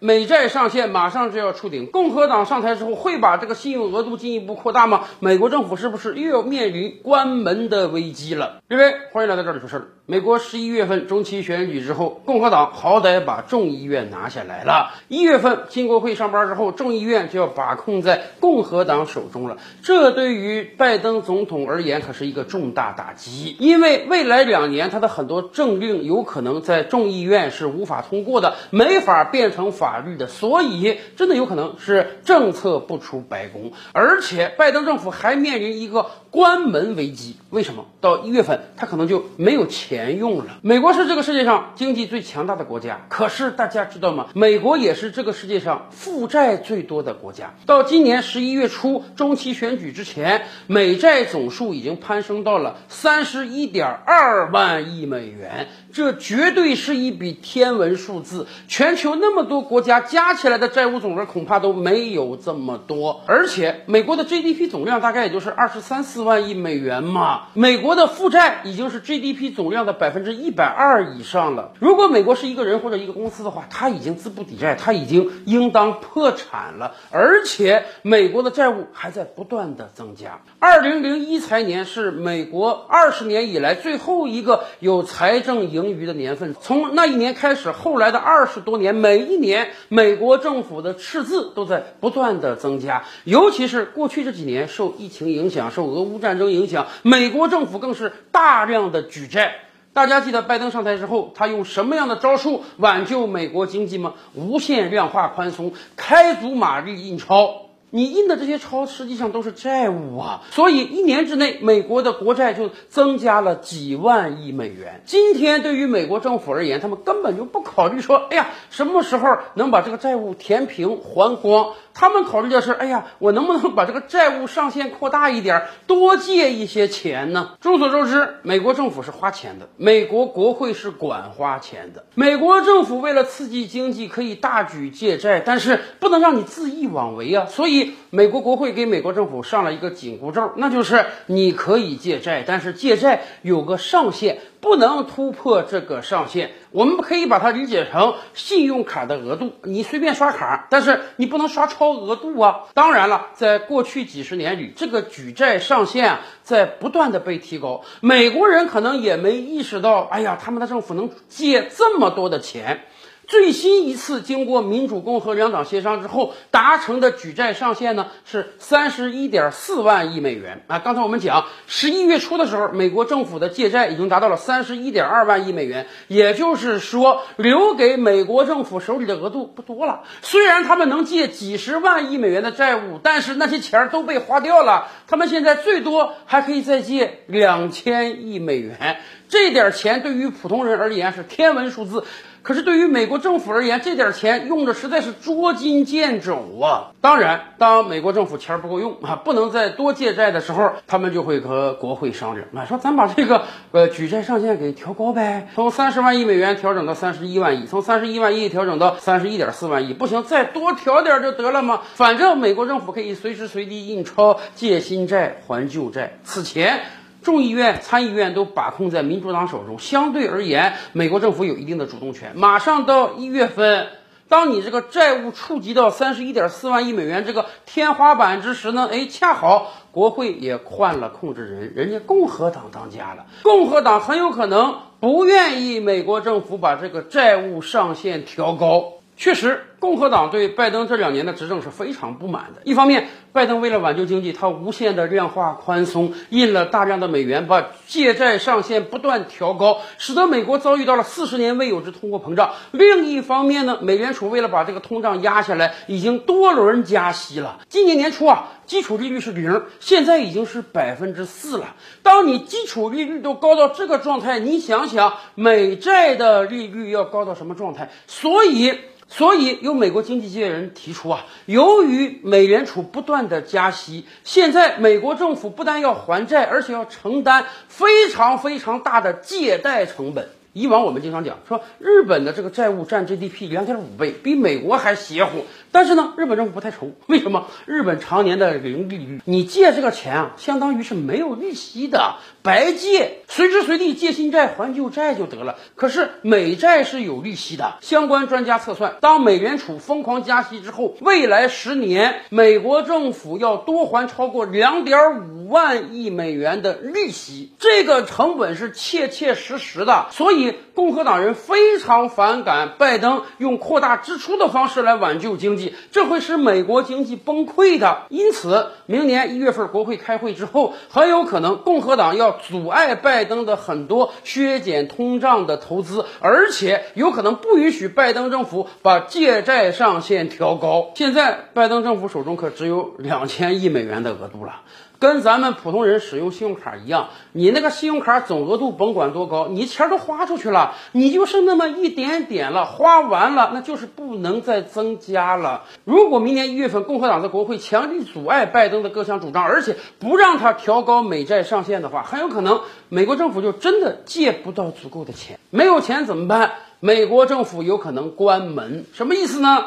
美债上限马上就要触顶，共和党上台之后会把这个信用额度进一步扩大吗？美国政府是不是又要面临关门的危机了？各位，欢迎来到这里说事儿。美国十一月份中期选举之后，共和党好歹把众议院拿下来了。一月份新国会上班之后，众议院就要把控在共和党手中了。这对于拜登总统而言可是一个重大打击，因为未来两年他的很多政令有可能在众议院是无法通过的，没法变成法法律的，所以真的有可能是政策不出白宫。而且拜登政府还面临一个关门危机。为什么？到一月份他可能就没有。钱用了。美国是这个世界上经济最强大的国家，可是大家知道吗？美国也是这个世界上负债最多的国家。到今年十一月初中期选举之前，美债总数已经攀升到了三十一点二万亿美元，这绝对是一笔天文数字。全球那么多国国家加起来的债务总额恐怕都没有这么多。而且美国的 GDP 总量大概也就是二十三四万亿美元嘛，美国的负债已经是 GDP 总量的。百分之一百二以上了。如果美国是一个人或者一个公司的话，他已经资不抵债，他已经应当破产了。而且美国的债务还在不断的增加。二零零一财年是美国二十年以来最后一个有财政盈余的年份。从那一年开始，后来的二十多年，每一年美国政府的赤字都在不断的增加。尤其是过去这几年，受疫情影响，受俄乌战争影响，美国政府更是大量的举债。大家记得拜登上台之后，他用什么样的招数挽救美国经济吗？无限量化宽松，开足马力印钞。你印的这些钞实际上都是债务啊，所以一年之内美国的国债就增加了几万亿美元。今天对于美国政府而言，他们根本就不考虑说，哎呀，什么时候能把这个债务填平还光？他们考虑的是，哎呀，我能不能把这个债务上限扩大一点，多借一些钱呢？众所周知，美国政府是花钱的，美国国会是管花钱的。美国政府为了刺激经济，可以大举借债，但是不能让你恣意妄为啊，所以。美国国会给美国政府上了一个紧箍咒，那就是你可以借债，但是借债有个上限，不能突破这个上限。我们可以把它理解成信用卡的额度，你随便刷卡，但是你不能刷超额度啊。当然了，在过去几十年里，这个举债上限啊在不断的被提高，美国人可能也没意识到，哎呀，他们的政府能借这么多的钱。最新一次经过民主、共和两党协商之后达成的举债上限呢是三十一点四万亿美元啊！刚才我们讲十一月初的时候，美国政府的借债已经达到了三十一点二万亿美元，也就是说，留给美国政府手里的额度不多了。虽然他们能借几十万亿美元的债务，但是那些钱都被花掉了。他们现在最多还可以再借两千亿美元，这点钱对于普通人而言是天文数字。可是对于美国政府而言，这点钱用着实在是捉襟见肘啊！当然，当美国政府钱不够用啊，不能再多借债的时候，他们就会和国会商量啊，说咱把这个呃举债上限给调高呗，从三十万亿美元调整到三十一万亿，从三十一万亿调整到三十一点四万亿，不行，再多调点就得了嘛。反正美国政府可以随时随地印钞借新债还旧债。此前。众议院、参议院都把控在民主党手中，相对而言，美国政府有一定的主动权。马上到一月份，当你这个债务触及到三十一点四万亿美元这个天花板之时呢，哎，恰好国会也换了控制人，人家共和党当家了。共和党很有可能不愿意美国政府把这个债务上限调高。确实，共和党对拜登这两年的执政是非常不满的。一方面，拜登为了挽救经济，他无限的量化宽松，印了大量的美元，把借债上限不断调高，使得美国遭遇到了四十年未有之通货膨胀。另一方面呢，美联储为了把这个通胀压下来，已经多轮加息了。今年年初啊，基础利率是零，现在已经是百分之四了。当你基础利率都高到这个状态，你想想美债的利率要高到什么状态？所以。所以，有美国经济界人提出啊，由于美联储不断的加息，现在美国政府不但要还债，而且要承担非常非常大的借贷成本。以往我们经常讲说，日本的这个债务占 GDP 两点五倍，比美国还邪乎。但是呢，日本政府不太愁，为什么？日本常年的零利率，你借这个钱啊，相当于是没有利息的，白借，随时随地借新债还旧债就得了。可是美债是有利息的，相关专家测算，当美联储疯狂加息之后，未来十年美国政府要多还超过两点五万亿美元的利息，这个成本是切切实实的。所以共和党人非常反感拜登用扩大支出的方式来挽救经济，这会使美国经济崩溃的。因此，明年一月份国会开会之后，很有可能共和党要阻碍拜登的很多削减通胀的投资，而且有可能不允许拜登政府把借债上限调高。现在，拜登政府手中可只有两千亿美元的额度了。跟咱们普通人使用信用卡一样，你那个信用卡总额度甭管多高，你钱都花出去了，你就剩那么一点点了，花完了那就是不能再增加了。如果明年一月份共和党在国会强力阻碍拜登的各项主张，而且不让他调高美债上限的话，很有可能美国政府就真的借不到足够的钱。没有钱怎么办？美国政府有可能关门，什么意思呢？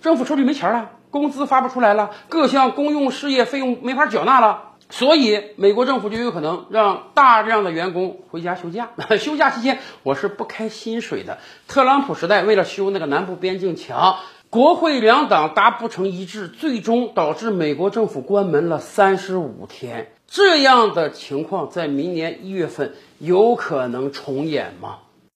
政府手里没钱了，工资发不出来了，各项公用事业费用没法缴纳了。所以，美国政府就有可能让大量的员工回家休假。休假期间，我是不开薪水的。特朗普时代，为了修那个南部边境墙，国会两党达不成一致，最终导致美国政府关门了三十五天。这样的情况在明年一月份有可能重演吗？